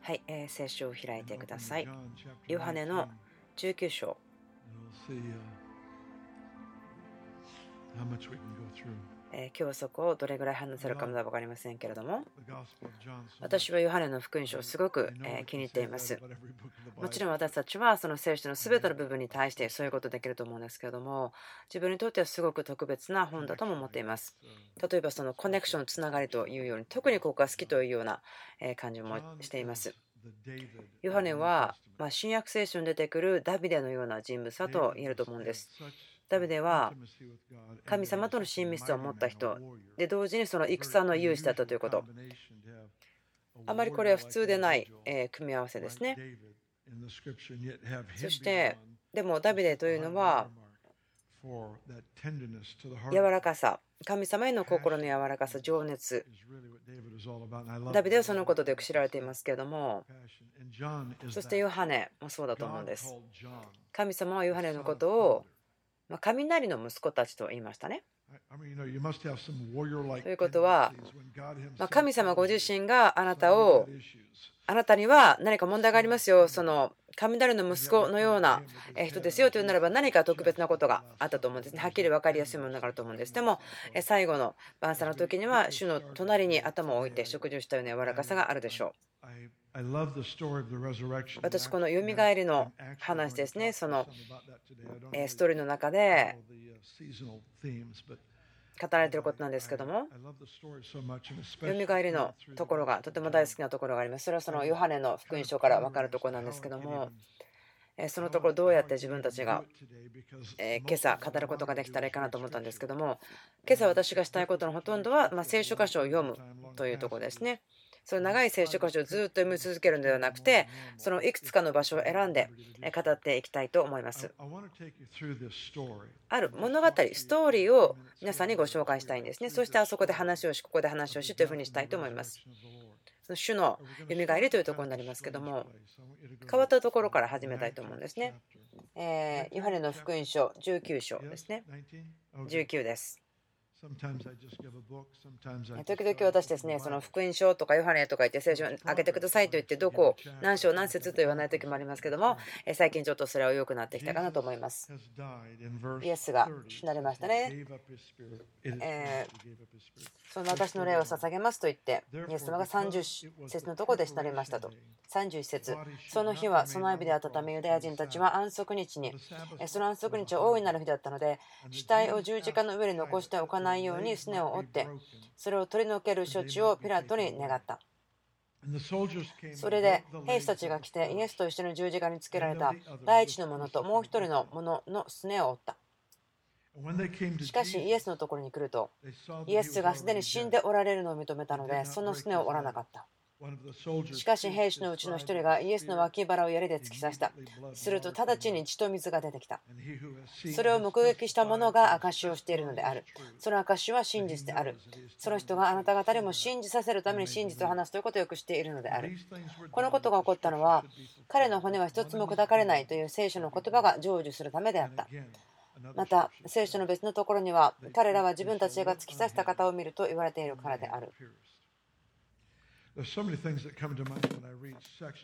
はい、えー、聖書を開いてください。ヨハネの19章。え今日はそこをどれぐらい話せるかまだ分かりませんけれども。私はヨハネの福音書をすごく気に入っています。もちろん私たちはその聖書の全ての部分に対してそういうことできると思うんですけれども自分にとってはすごく特別な本だとも思っています。例えばそのコネクションつながりというように特にここが好きというような感じもしています。ヨハネはま新約聖書に出てくるダビデのような人物だと言えると思うんです。ダビデは神様との親密さを持った人。で同時にその戦の勇士だったということ。あまりこれは普通でない組み合わせですね。そしてでもダビデというのは柔らかさ神様への心の柔らかさ情熱。ダビデはそのことでよく知られていますけれどもそしてヨハネもそうだと思うんです。神様はヨハネのことをま雷の息子たちと言いましたね。ということは、ま神様ご自身があなたを、あなたには何か問題がありますよ、その雷の息子のような人ですよというならば何か特別なことがあったと思うんですね。はっきり分かりやすいものがあると思うんです。でも最後の晩餐の時には主の隣に頭を置いて食事をしたような柔らかさがあるでしょう。私、このよみがえりの話ですね、そのストーリーの中で語られていることなんですけども、よみがえりのところがとても大好きなところがあります。それはそのヨハネの福音書から分かるところなんですけども、そのところどうやって自分たちが今朝語ることができたらいいかなと思ったんですけども、今朝私がしたいことのほとんどは聖書箇所を読むというところですね。その長い聖書箇所をずっと読み続けるのではなくて、そのいくつかの場所を選んで語っていきたいと思います。ある物語、ストーリーを皆さんにご紹介したいんですね。そしてあそこで話をし、ここで話をしというふうにしたいと思います。その主の蘇りというところになりますけども、変わったところから始めたいと思うんですね。えー、ヨハネの福音書19章ですね。19です。時々私ですね、その福音書とかヨハネとか言って聖書を開けてくださいと言って、どこ、何章何節と言わない時もありますけども、最近ちょっとそれは良くなってきたかなと思います。イエスが死なれましたね。えー、その私の霊を捧げますと言って、イエス様が30節のところで死なれましたと。31節その日はその指で温めユダヤ人たちは安息日に、その安息日は大いなる日だったので、死体を十字架の上に残しておかないようにすねを折って、それを取り除ける処置をピラトに願った。それで兵士たちが来てイエスと一緒に十字架につけられた第一の者ともう一人の者のすねを折った。しかしイエスのところに来るとイエスがすでに死んでおられるのを認めたのでそのすねを折らなかった。しかし兵士のうちの一人がイエスの脇腹を槍で突き刺した。すると直ちに血と水が出てきた。それを目撃した者が証しをしているのである。その証しは真実である。その人があなた方にも信じさせるために真実を話すということをよく知っているのである。このことが起こったのは、彼の骨は一つも砕かれないという聖書の言葉が成就するためであった。また、聖書の別のところには、彼らは自分たちが突き刺した方を見ると言われているからである。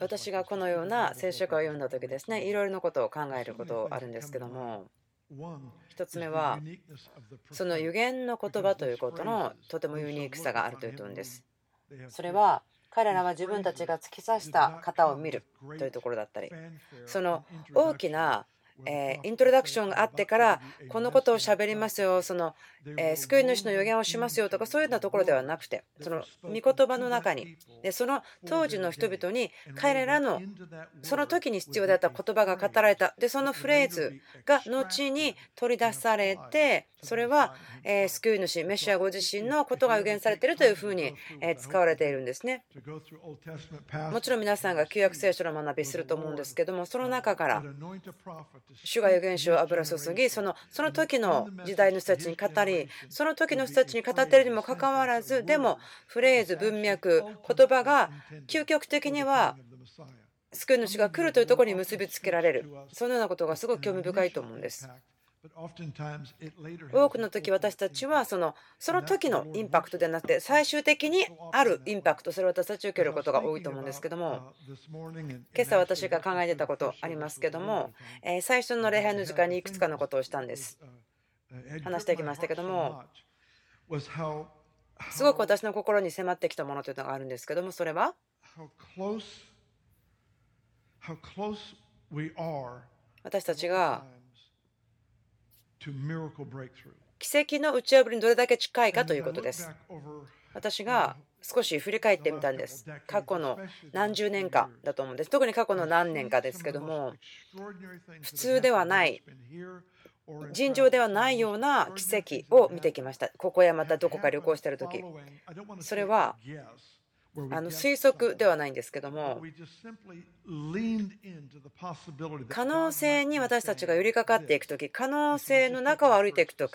私がこのような聖書を読んだ時ですねいろいろなことを考えることあるんですけども。1つ目はその予言の言葉ということのとてもユニークさがあるという点です。それは彼らは自分たちが突き刺した方を見るというところだったり。その大きなえイントロダクションがあってからこのことをしゃべりますよその、え救い主の予言をしますよとかそういうようなところではなくてその御言葉の中に。でその当時の人々に彼らのその時に必要だった言葉が語られた。でそのフレーズが後に取り出されてそれは、え救い主メシアご自身のことが予言されているというふうに、え使われているんですね。もちろん皆さんが旧約聖書の学びすると思うんですけどもその中から主が預言者を油注ぎそのその時の時代の人たちに語りその時の人たちに語っているにもかかわらずでもフレーズ文脈言葉が究極的には救い主が来るというところに結びつけられる。そのようなことがすごく興味深いと思うんです。多くの時私たちはそのその時のインパクトではなくて最終的にあるインパクトそれを私たち受けることが多いと思うんですけども今朝私が考えてたことありますけども最初の礼拝の時間にいくつかのことをしたんです。話してきましたけどもすごく私の心に迫ってきたものというのがあるんですけどもそれは？私たちが奇跡の打ち破りにどれだけ近いかということです。私が少し振り返ってみたんです。過去の何十年かだと思うんです。特に過去の何年かですけども、普通ではない、尋常ではないような奇跡を見てきました。ここやまたどこか旅行している時それはあの推測ではないんですけども可能性に私たちが寄りかかっていく時可能性の中を歩いていくと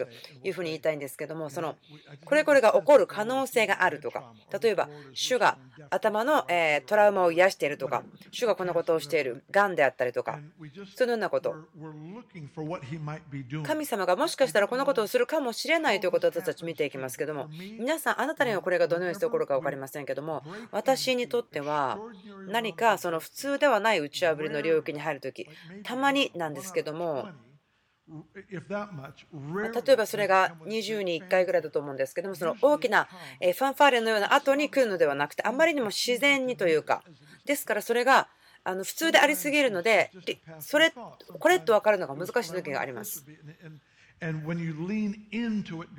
いうふうに言いたいんですけどもそのこれこれが起こる可能性があるとか例えば主が頭のえトラウマを癒しているとか主がこのことをしているがんであったりとかそのようなこと。神様がもしかしたらこのことをするかもしれないということを私たち見ていきますけども皆さんあなたにはこれがどのようにして起こるか分かりませんけども私にとっては何かその普通ではない打ち破りの領域に入るときたまになんですけども例えばそれが20に1回ぐらいだと思うんですけどもその大きなファンファーレのような後に来るのではなくてあまりにも自然にというかですからそれがあの普通でありすぎるのでそれこれと分かるのが難しい時があります。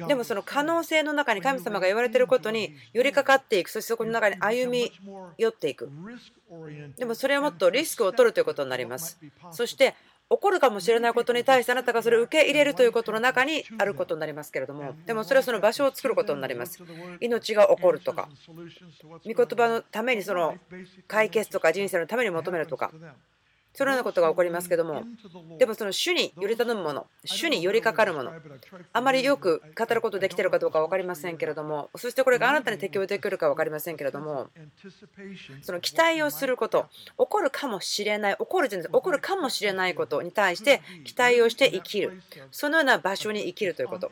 でもその可能性の中に神様が言われていることに寄りかかっていく。そしてそこの中に歩み寄っていく。でもそれはもっとリスクを取るということになります。そして起こるかもしれないことに対してあなたがそれを受け入れるということの中にあることになりますけれども。でもそれはその場所を作ることになります。命が起こるとか。御言葉のためにその解決とか人生のために求めるとかそのようなことが起こりますけども。でもその主により頼むもの主に寄りかかるものあまりよく語ることできているかどうか分かりませんけれどもそしてこれがあなたに適用できるか分かりませんけれどもその期待をすること起こるかもしれない起こるじゃない起こるかもしれないことに対して期待をして生きる。そのような場所に生きるということ。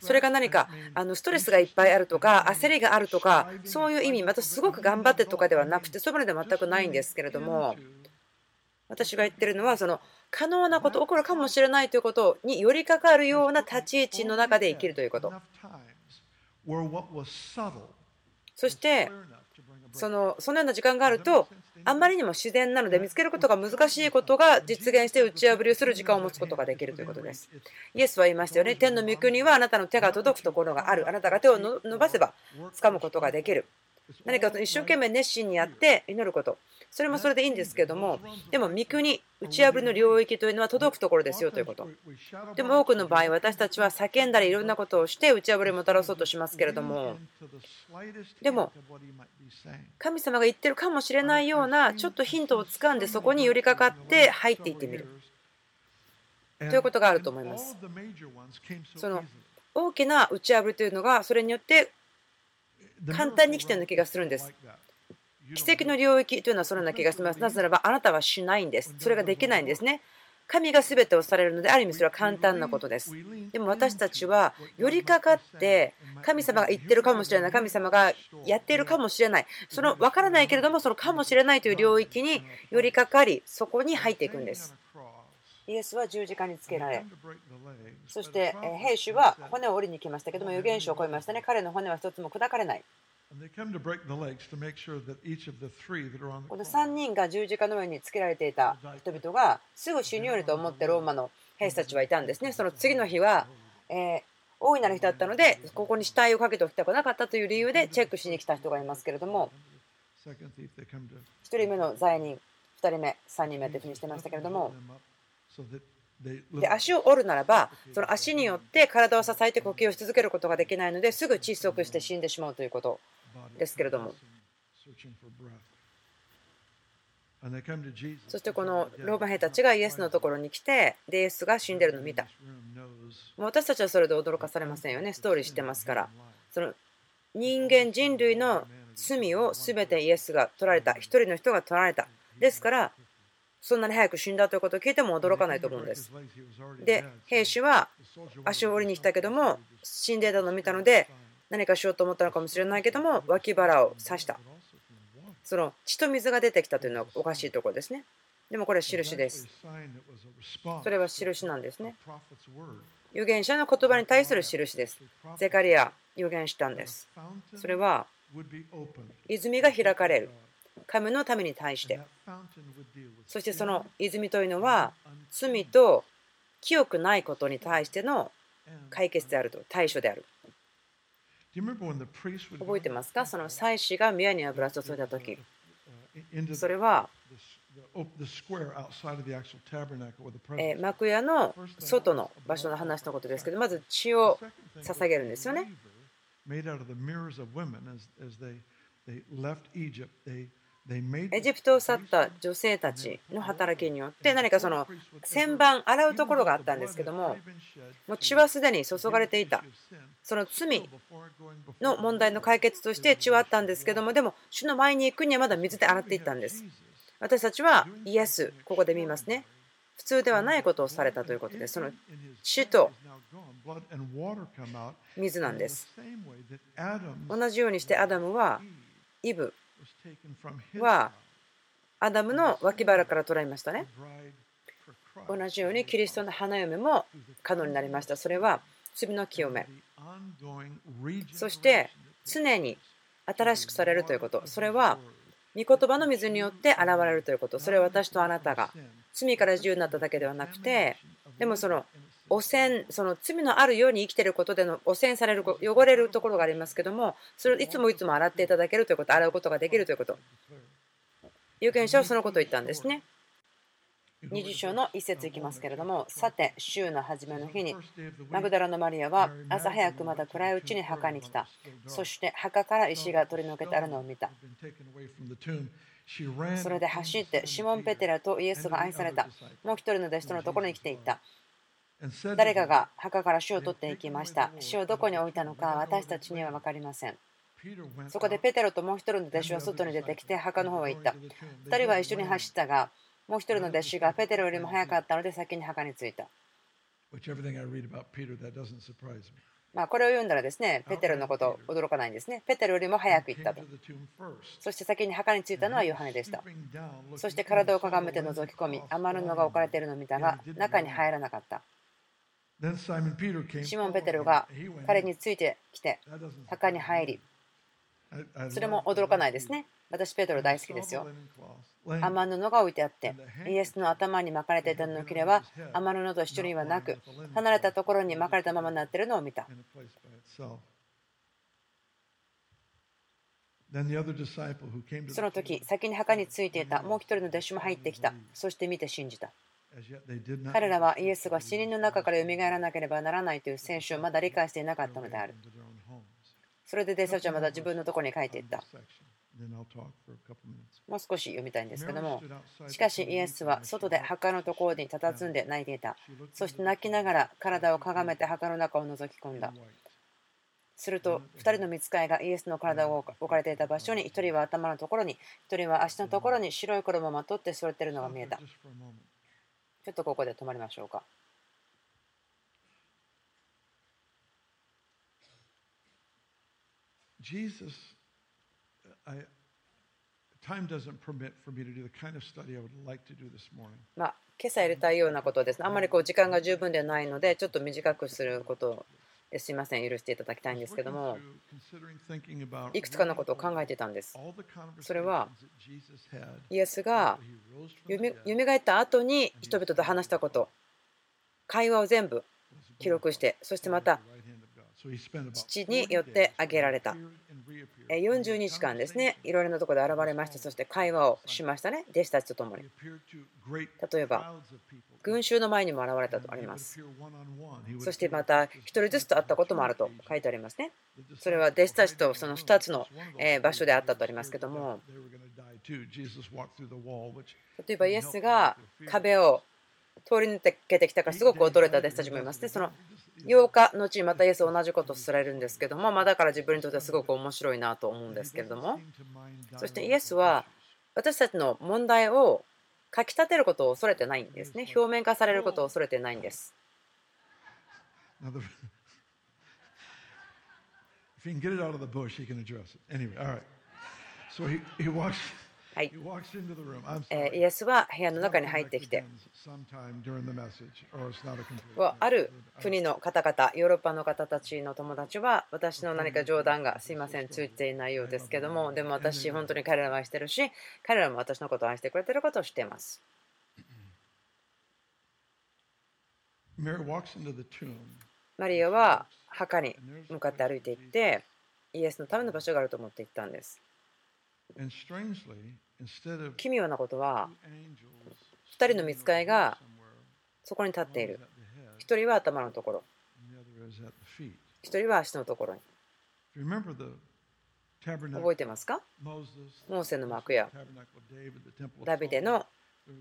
それが何かあのストレスがいっぱいあるとか焦りがあるとかそういう意味またすごく頑張ってとかではなくてそばで全くないんですけれども私が言ってるのはその可能なこと起こるかもしれないということに寄りかかるような立ち位置の中で生きるということそしてそのそのような時間があるとあんまりにも自然なので見つけることが難しいことが実現して打ち破りをする時間を持つことができるということです。イエスは言いましたよね。天の御国はあなたの手が届くところがある。あなたが手を伸ばせば掴むことができる。何か一生懸命熱心にやって祈ること。それもそれでいいんですけどもでも御国打ち破りの領域というのは届くところですよということ。でも多くの場合私たちは叫んだりいろんなことをして打ち破りをもたらそうとしますけれども。でも神様が言ってるかもしれないようなちょっとヒントをつかんでそこに寄りかかって入っていってみる。ということがあると思います。その大きな打ち破りというのがそれによって簡単に来てるような気がするんです奇跡の領域というのはそのような気がします。なぜならばあなたはしないんです。それができないんですね。神が全てをされるので、ある意味それは簡単なことです。でも私たちは寄りかかって、神様が言ってるかもしれない、神様がやっているかもしれない、その分からないけれども、そのかもしれないという領域に寄りかかり、そこに入っていくんです。イエスは十字架につけられ、そして兵士は骨を折りに来ましたけども、預言者を超えましたね。彼の骨は一つも砕かれない。この3人が十字架の上につけられていた人々がすぐ死ぬようにと思ってローマの兵士たちはいたんですね。その次の日は、えー、大いなる日だったので、ここに死体をかけておきたくなかったという理由でチェックしに来た人がいますけれども、1人目の罪人、2人目、3人目というふうにしてましたけれども、で足を折るならばその足によって体を支えて呼吸をし続けることができないのですぐ窒息して死んでしまうということですけれども。そしてこのローマ兵たちがイエスのところに来てでイエスが死んでるのを見た。私たちはそれで驚かされませんよね。ストーリー知ってますから。その人間人類の罪を全てイエスが取られた。一人の人が取られた。ですからそんなに早く死んだということを聞いても驚かないと思うんです。で、兵士は足を折りに来たけども、死んでいたのを見たので、何かしようと思ったのかもしれないけども、脇腹を刺した。その血と水が出てきたというのはおかしいところですね。でもこれは印です。それは印なんですね。預言者の言葉に対する印です。ゼカリア、預言したんです。それは、泉が開かれる。神のために対して。そしてその泉というのは、罪と清くないことに対しての解決であると、対処である。覚えてますか？その祭司が宮に油注いだ時それは幕屋の外の場所の話のことですけどまず血を捧げるんですよね。エジプトを去った女性たちの働きによって何かその旋盤洗うところがあったんですけどももう血はすでに注がれていた。その罪の問題の解決として血はあったんですけどもでも主の前に行くにはまだ水で洗っていったんです。私たちはイエスここで見ますね。普通ではないことをされたということでその血と水なんです。同じようにしてアダムはイブはアダムの脇腹から捉えましたね。同じようにキリストの花嫁も可能になりました。それは罪の清め。そして常に新しくされるということ。それは御言葉の水によって現れるということ。それは私とあなたが罪から自由になっただけではなくて、でもその汚染、その罪のあるように生きていることでの汚染される、汚れるところがありますけども、それをいつもいつも洗っていただけるということ、洗うことができるということ。有権者はそのことを言ったんですね。20章の一節いきますけれども、さて、週の初めの日に、マグダラのマリアは朝早くまだ暗いうちに墓に来た。そして墓から石が取り除けてあるのを見た。それで走って、シモン・ペテラとイエスが愛された、もう一人の弟子とのところに来ていた。誰かが墓から死を取っていきました。死をどこに置いたのか私たちには分かりません。そこでペテロともう一人の弟子は外に出てきて墓の方へ行った。2人は一緒に走ったが、もう一人の弟子がペテロよりも早かったので先に墓に着いた。まあこれを読んだらですね、ペテロのこと驚かないんですね。ペテロよりも早く行ったと。そして先に墓に着いたのはヨハネでした。そして体をかがめて覗き込み、天布が置かれているのを見たが、中に入らなかった。シモン・ペテロが彼についてきて墓に入り。それも驚かないですね。私ペテロ大好きですよ。天布が置いてあってイエスの頭に巻かれていた布切れは天布と一緒にはなく離れたところに巻かれたままになっているのを見た。その時先に墓についていたもう一人の弟子も入ってきた。そして見て信じた彼らはイエスが死人の中から蘇らなければならないという聖書をまだ理解していなかったのである。それで弟子たちはまだ自分のところに書いていった。もう少し読みたいんですけども、しかしイエスは外で墓のところに佇んで泣いていた。そして泣きながら体をかがめて墓の中を覗き込んだ。すると2人の見つかいがイエスの体を置かれていた場所に1人は頭のところに1人は足のところに白い衣をまとって座っているのが見えた。ちょっとここで止まりましょうか。Jesus, I, time doesn't permit for me to do the kind of study I would like to do this morning. まあ、今朝やりたいようなことですね。あんまりこう時間が十分ではないので、ちょっと短くすることすいません、許していただきたいんですけども、いくつかのことを考えてたんです。それは、イエスがよみがえった後に人々と話したこと、会話を全部記録して、そしてまた父によって挙げられた。40日間ですね、いろいろなところで現れまして、そして会話をしましたね、弟子たちと共に。例えば、群衆の前にも現れたとあります。そしてまた、1人ずつと会ったこともあると書いてありますね。それは弟子たちとその2つの場所であったとありますけども、例えばイエスが壁を通り抜けてきたからすごく驚いた弟子たちもいますね。その8日後にまたイエス同じことをされるんですけども、まあ、だから自分にとってはすごく面白いなと思うんですけれどもそしてイエスは私たちの問題をかきたてることを恐れてないんですね。表面化されることを恐れてないんです。はい、イエスは部屋の中に入ってきて、ある国の方々、ヨーロッパの方たちの友達は、私の何か冗談がすいません、ついていないようですけども、でも私、本当に彼らを愛してるし、彼らも私のことを愛してくれてることを知っています。マリアは墓に向かって歩いていって、イエスのための場所があると思って行ったんです。奇妙なことは2人の見つかいがそこに立っている。1人は頭のところ。1人は足のところに。覚えてますか？モーセの幕やダビデの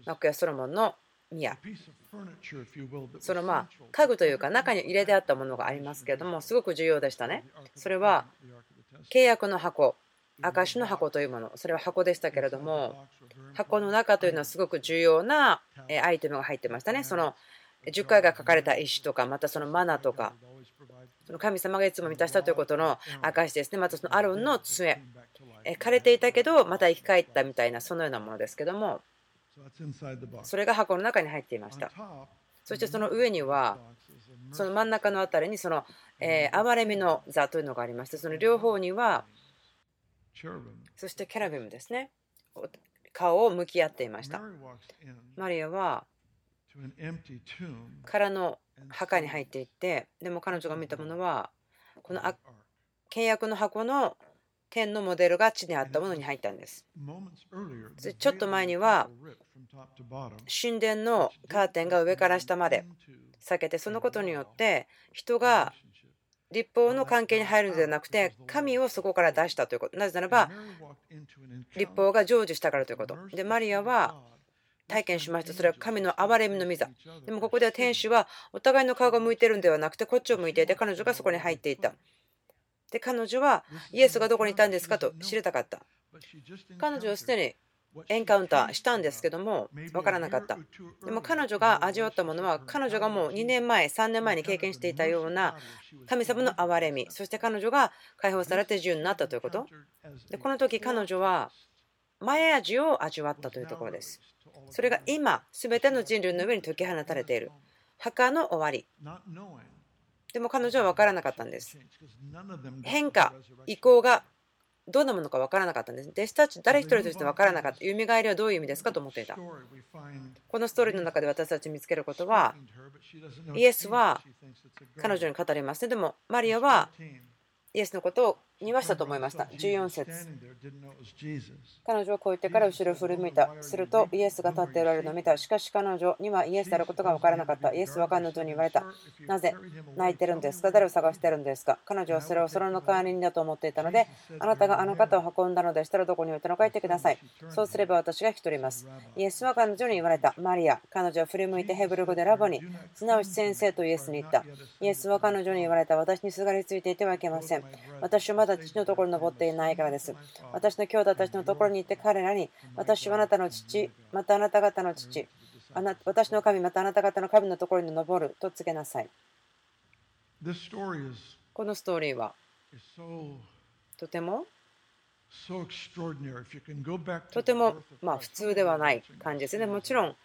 幕やソロモンの宮。そのまあ家具というか中に入れてあったものがありますけれどもすごく重要でしたね。それは契約の箱証の箱というもの。それは箱でしたけれども箱の中というのはすごく重要なアイテムが入ってましたね。その10回が書かれた石とかまたそのマナとかその神様がいつも満たしたということの証ですね。またそのアロンの杖。枯れていたけどまた生き返ったみたいなそのようなものですけどもそれが箱の中に入っていました。そしてその上にはその真ん中の辺りにその憐れみの座というのがありましてその両方にはそしてキャラビムですね。顔を向き合っていました。マリアは空の墓に入っていってでも彼女が見たものはこの契約の箱の天のモデルが地にあったものに入ったんです。ちょっと前には神殿のカーテンが上から下まで裂けてそのことによって人が立法の関係に入るのではなくて神をそこから出したということ。なぜならば立法が成就したからということ。でマリアは体験しました。それは神の憐れみの御座。でもここでは天使はお互いの顔が向いてるんではなくてこっちを向いていて彼女がそこに入っていた。で彼女はイエスがどこにいたんですかと知りたかった。彼女はすでにエンカウンターしたんですけども分からなかった。でも彼女が味わったものは彼女がもう2年前3年前に経験していたような神様の憐れみそして彼女が解放されて自由になったということ。でこの時彼女は前味を味わったというところです。それが今全ての人類の上に解き放たれている。墓の終わり。でも彼女は分からなかったんです。変化移行がどんなものか分からなかったんです。弟子たち誰一人として分からなかった。蘇りはどういう意味ですかと思っていた。このストーリーの中で私たち見つけることは、イエスは彼女に語りますね。でも、マリアはイエスのことを見ましたと思いました。14節彼女はこう言ってから後ろを振り向いた。するとイエスが立っておられるのを見た。しかし彼女にはイエスであることが分からなかった。イエスは彼女に言われた。なぜ泣いてるんですか？誰を探してるんですか？彼女はそれをその代わりにだと思っていたので、あなたがあの方を運んだのでしたらどこに置いたのか言ってください。そうすれば私が引き取ります。イエスは彼女に言われた。マリア。彼女は振り向いてヘブル語でラボに、すなわち先生とイエスに言った。イエスは彼女に言われた。私にすがりついていてはいけません。私はまだ父のところに登っていないからです。私の兄弟たちのところに行って彼らに、私はあなたの父、またあなた方の父、あな私の神、またあなた方の神のところに登ると告げなさい。このストーリーはとてもとてもまあ普通ではない感じですね。もちろん、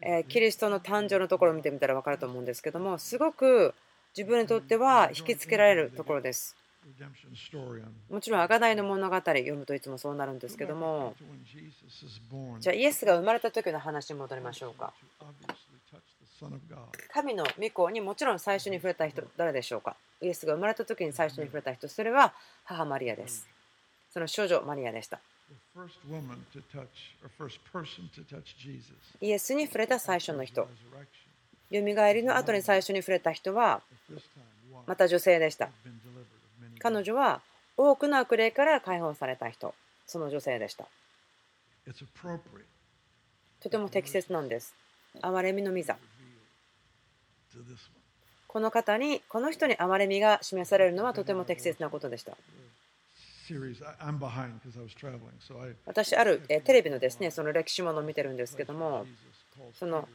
えキリストの誕生のところを見てみたら分かると思うんですけども、すごく自分にとっては引きつけられるところです。もちろん、贖いの物語読むといつもそうなるんですけども、じゃあ、イエスが生まれた時の話に戻りましょうか。神の御子にもちろん最初に触れた人、誰でしょうか？イエスが生まれた時に最初に触れた人、それは母マリアです。その少女マリアでした。イエスに触れた最初の人。よみがえりの後に最初に触れた人は、また女性でした。彼女は多くの悪霊から解放された人、その女性でした。とても適切なんです。憐れみの御座。この方に、この人に憐れみが示されるのはとても適切なことでした。私、あるテレビのですねその歴史ものを見てるんですけども、その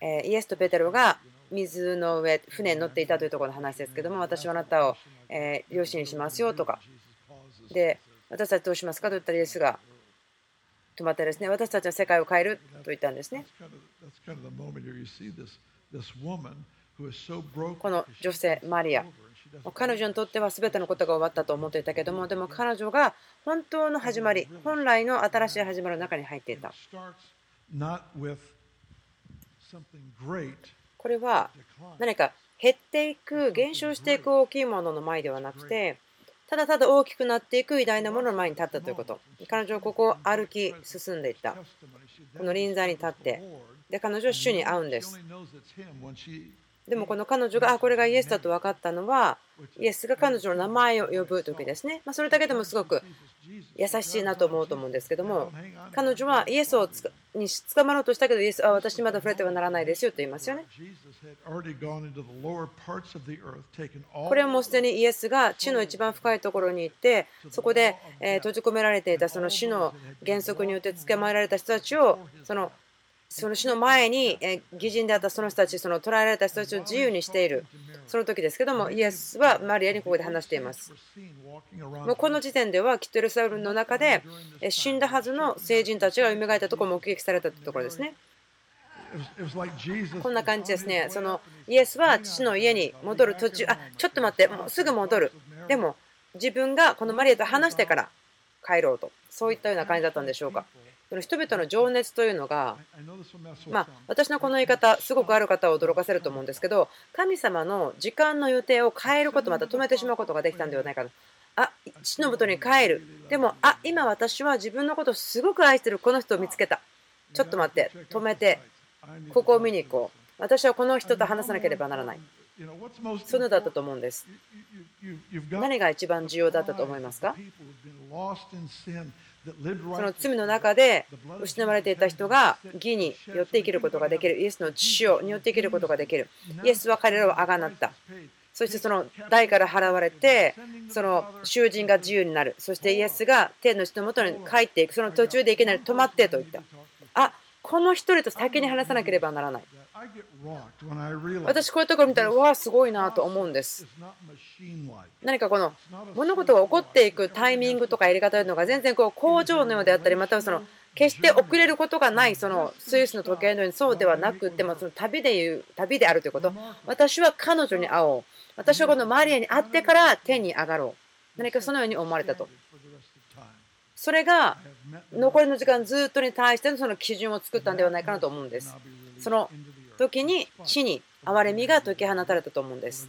イエスとペテロが水の上、船に乗っていたというところの話ですけども、私はあなたを養子にしますよとか、で、私たちどうしますか？と言ったらイエスが止まってですね、私たちは世界を変えると言ったんですね。この女性、マリア、彼女にとっては全てのことが終わったと思っていたけども、でも彼女が本当の始まり、本来の新しい始まりの中に入っていた。これは何か減っていく、減少していく大きいものの前ではなくて、ただただ大きくなっていく偉大なものの前に立ったということ。彼女はここを歩き進んでいった。この臨在に立って、で彼女は主に会うんです。でもこの彼女があこれがイエスだと分かったのはイエスが彼女の名前を呼ぶ時ですね、まあ、それだけでもすごく優しいなと思うと思うんですけども彼女はイエスをに捕まろうとしたけどイエスは私まだ触れてはならないですよと言いますよね。これはもうすでにイエスが地の一番深いところに行ってそこで閉じ込められていたその死の原則によって捕まえられた人たちをそのその死の前に義人であったその人たち、その捕らえられた人たちを自由にしている、その時ですけども、イエスはマリアにここで話しています。もうこの時点では、キットエルサウルの中で死んだはずの聖人たちが蘇ったところを目撃されたところですね。こんな感じですね。そのイエスは父の家に戻る途中、あちょっと待って、もうすぐ戻る。でも自分がこのマリアと話してから帰ろうと、そういったような感じだったんでしょうか。その人々の情熱というのが、まあ、私のこの言い方、すごくある方を驚かせると思うんですけど、神様の時間の予定を変えること、また止めてしまうことができたんではないかと。あ父のもとに帰る。でも、あ今私は自分のことをすごく愛してるこの人を見つけた。ちょっと待って、止めて、ここを見に行こう。私はこの人と話さなければならない。そのだったと思うんです。何が一番重要だったと思いますか？その罪の中で失われていた人が義によって生きることができる。イエスの血潮によって生きることができる。イエスは彼らをあがなった。そしてその代から払われて、その囚人が自由になる。そしてイエスが天の人のもとに帰っていく。その途中でいきなり止まってと言った。あこの一人と先に話さなければならない。私、こういうところ見たら、わあ、すごいなと思うんです。何かこの物事が起こっていくタイミングとかやり方というのが全然こう工場のようであったり、またはその決して遅れることがないそのスイスの時計のようにそうではなくてもその旅でいう旅であるということ。私は彼女に会おう。私はこのマリアに会ってから天に上がろう。何かそのように思われたと。それが残りの時間ずっとに対してのその基準を作ったんではないかなと思うんです。その時に地に憐れみが解き放たれたと思うんです。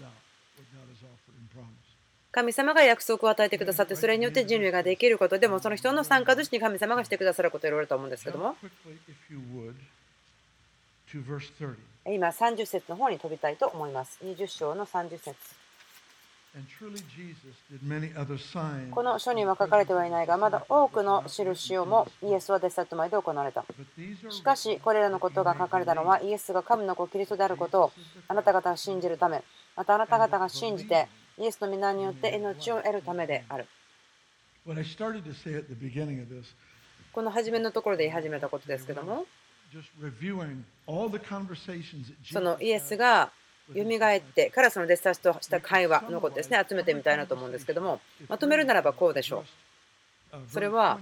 神様が約束を与えてくださってそれによって人類ができることでもその人の参加として神様がしてくださることを言われると思うんですけども。今30節の方に飛びたいと思います。20章の30節この書には書かれてはいないが、まだ多くの印をもイエスは弟子たちと前で行われた。しかし、これらのことが書かれたのは、イエスが神の子キリストであることをあなた方が信じるため、またあなた方が信じて、イエスの皆によって命を得るためである。この初めのところで言い始めたことですけども、そのイエスが蘇ってからその弟子たちとした会話のことですね集めてみたいなと思うんですけどもまとめるならばこうでしょう。それは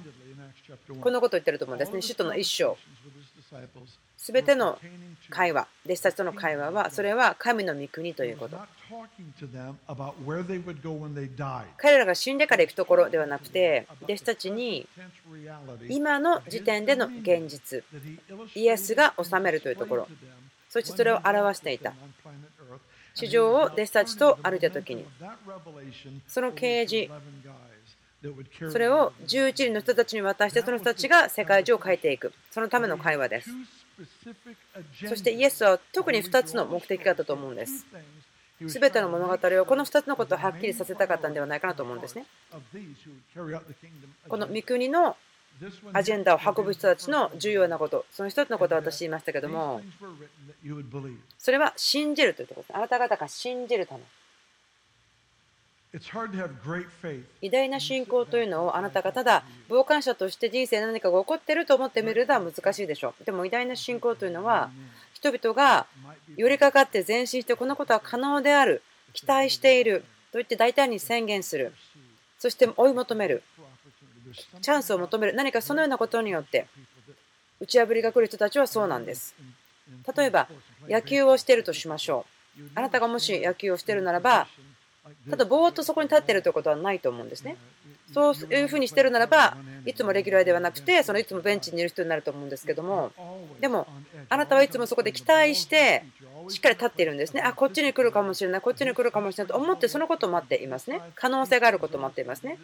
このことを言ってると思うんです。ね使徒の一章。すべての会話弟子たちとの会話はそれは神の御国ということ。彼らが死んでから行くところではなくて弟子たちに今の時点での現実イエスが治めるというところ。そしてそれを表していた。地上を弟子たちと歩いた時にその啓示それを11人の人たちに渡してその人たちが世界中を変えていく。そのための会話です。そしてイエスは特に2つの目的があったと思うんです。全ての物語をこの2つのことをはっきりさせたかったんではないかなと思うんですね。この御国のアジェンダを運ぶ人たちの重要なこと、その一つのことを私言いましたけども、それは信じるというころです。あなた方が信じるため。偉大な信仰というのをあなたがただ傍観者として人生何かが起こっていると思ってみるのは難しいでしょう。でも偉大な信仰というのは人々が寄りかかって前進してこのことは可能である期待していると言って大胆に宣言するそして追い求めるチャンスを求める。何かそのようなことによって打ち破りが来る人たちはそうなんです。例えば野球をしているとしましょう。あなたがもし野球をしているならばただぼーっとそこに立っているということはないと思うんですね。そういうふうにしてるならばいつもレギュラーではなくてそのいつもベンチにいる人になると思うんですけどもでもあなたはいつもそこで期待してしっかり立っているんですね。あこっちに来るかもしれないこっちに来るかもしれないと思ってそのことを待っていますね。可能性があることを待っていますね。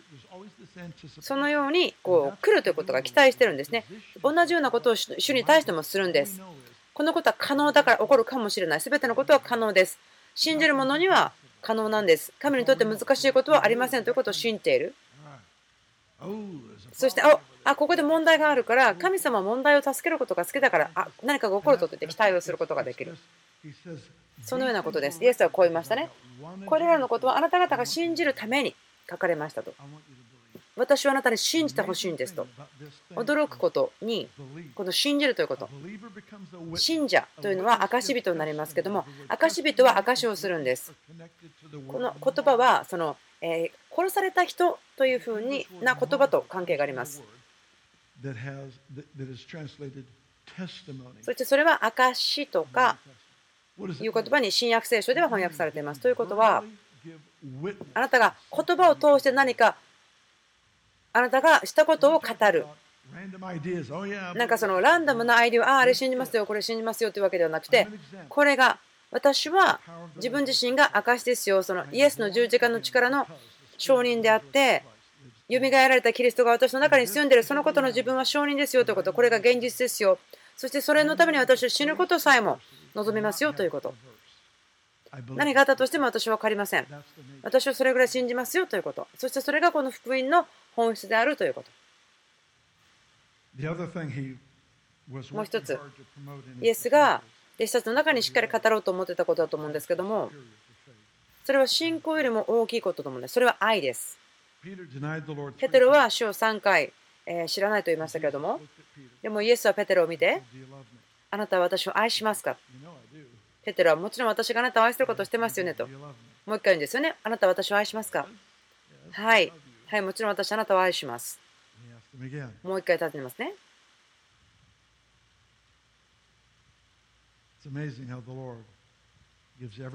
そのようにこう来るということが期待してるんですね同じようなことを主に対してもするんですこのことは可能だから起こるかもしれない全てのことは可能です信じる者には可能なんです神にとって難しいことはありませんということを信じているそして、ああここで問題があるから、神様は問題を助けることが好きだから、あ何かが起こると言って期待をすることができる。そのようなことです。イエスはこう言いましたね。これらのことはあなた方が信じるために書かれましたと。私はあなたに信じてほしいんですと。驚くことに、この信じるということ。信者というのは証人になりますけども、証人は証をするんです。この言葉は、そのえ殺された人というふうにな言葉と関係があります。そしてそれは証とかいう言葉に新約聖書では翻訳されています。ということは、あなたが言葉を通して何かあなたがしたことを語る。なんかそのランダムなアイデアを、ああ、あれ信じますよ、これ信じますよというわけではなくて、これが私は自分自身が証ですよ、そのイエスの十字架の力の証人であって、蘇られたキリストが私の中に住んでいる、そのことの自分は証人ですよということ、これが現実ですよ。そしてそれのために私は死ぬことさえも望みますよということ。何があったとしても私は分かりません。私はそれぐらい信じますよということ。そしてそれがこの福音の本質であるということ。もう一つ、イエスが弟子たちの中にしっかり語ろうと思ってたことだと思うんですけども、それは信仰よりも大きいことと思うんです。それは愛です。ペテロは主を3回、えー、知らないと言いましたけれども、でもイエスはペテロを見て、あなたは私を愛しますか？ペテロはもちろん私があなたを愛することをしてますよねと。もう一回言うんですよね。あなたは私を愛しますか？はい。はい、もちろん私あなたを愛します。もう一回立てますね。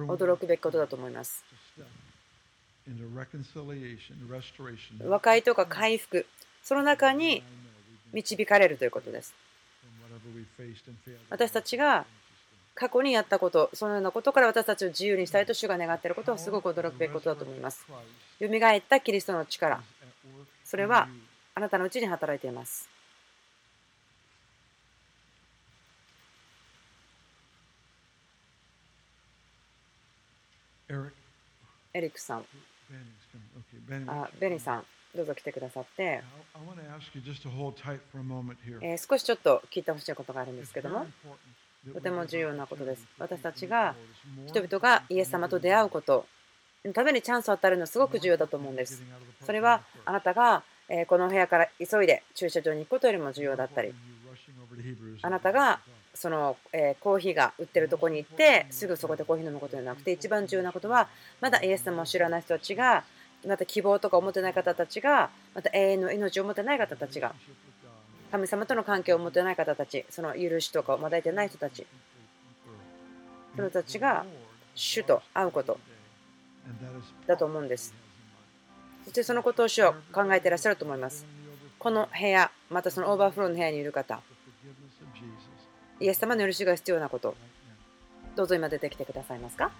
驚くべきことだと思います。和解とか回復、その中に導かれるということです。私たちが過去にやったこと、そのようなことから私たちを自由にしたいと主が願っていることはすごく驚くべきことだと思います。蘇ったキリストの力、それはあなたのうちに働いています。エリックさん、あベニーさん、どうぞ来てくださって、えー、少しちょっと聞いてほしいことがあるんですけども、とても重要なことです。私たちが人々がイエス様と出会うことのためにチャンスを与えるのはすごく重要だと思うんです。それはあなたがこの部屋から急いで駐車場に行くことよりも重要だったり、あなたがその、えコーヒーが売ってるとこに行ってすぐそこでコーヒー飲むことじゃなくて一番重要なことはまだイエス様を知らない人たちがまた希望とかを持てない方たちがまた永遠の命を持ってない方たちが神様との関係を持てない方たちその許しとかをまだいてない人たち。その人たちが主と会うことだと思うんです。そしてそのことを主を考えていらっしゃると思います。この部屋またそのオーバーフローの部屋にいる方。イエス様の許しが必要なこと。どうぞ今出てきてくださいますか？